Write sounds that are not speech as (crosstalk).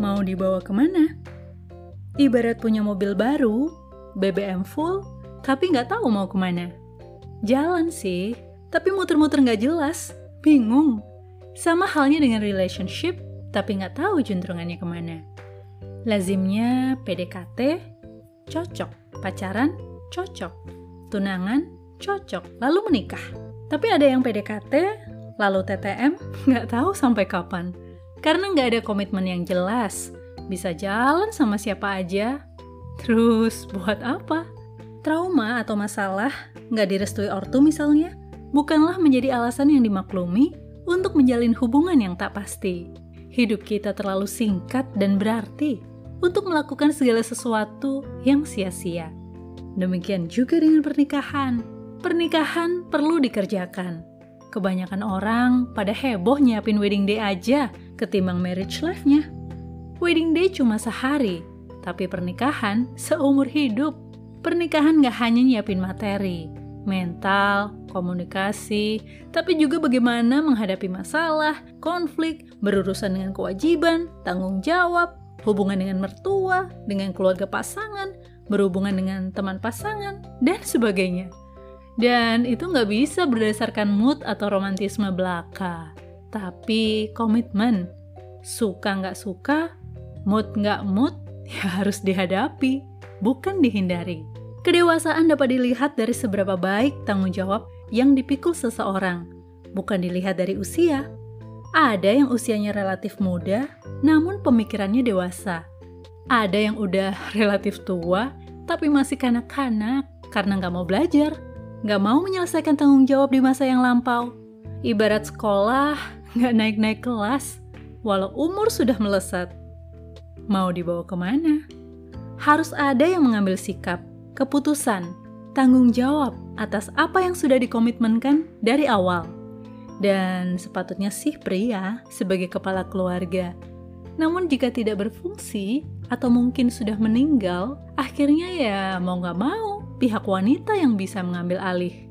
Mau dibawa ke mana? Ibarat punya mobil baru, BBM full, tapi nggak tahu mau ke mana. Jalan sih, tapi muter-muter nggak jelas, bingung. Sama halnya dengan relationship, tapi nggak tahu juntrungannya ke mana. Lazimnya PDKT, cocok. Pacaran, cocok. Tunangan, cocok. Lalu menikah. Tapi ada yang PDKT, lalu TTM, (laughs) nggak tahu sampai kapan. Karena nggak ada komitmen yang jelas. Bisa jalan sama siapa aja. Terus buat apa? Trauma atau masalah nggak direstui ortu misalnya, bukanlah menjadi alasan yang dimaklumi untuk menjalin hubungan yang tak pasti. Hidup kita terlalu singkat dan berarti untuk melakukan segala sesuatu yang sia-sia. Demikian juga dengan pernikahan. Pernikahan perlu dikerjakan. Kebanyakan orang pada heboh nyiapin wedding day aja ketimbang marriage life-nya. Wedding day cuma sehari, tapi pernikahan seumur hidup. Pernikahan gak hanya nyiapin materi, mental, komunikasi, tapi juga bagaimana menghadapi masalah, konflik, berurusan dengan kewajiban, tanggung jawab, hubungan dengan mertua, dengan keluarga pasangan, berhubungan dengan teman pasangan, dan sebagainya. Dan itu nggak bisa berdasarkan mood atau romantisme belaka, tapi komitmen. Suka nggak suka, mood nggak mood, (laughs) ya harus dihadapi, bukan dihindari. Kedewasaan dapat dilihat dari seberapa baik tanggung jawab yang dipikul seseorang, bukan dilihat dari usia. Ada yang usianya relatif muda, namun pemikirannya dewasa. Ada yang udah (laughs) relatif tua, tapi masih kanak-kanak karena nggak mau belajar, nggak mau menyelesaikan tanggung jawab di masa yang lampau. Ibarat sekolah, nggak naik-naik kelas, walau umur sudah melesat. Mau dibawa ke mana? Harus ada yang mengambil sikap, keputusan, tanggung jawab atas apa yang sudah dikomitmenkan dari awal. Dan sepatutnya sih pria sebagai kepala keluarga. Namun jika tidak berfungsi atau mungkin sudah meninggal, akhirnya ya mau nggak mau pihak wanita yang bisa mengambil alih.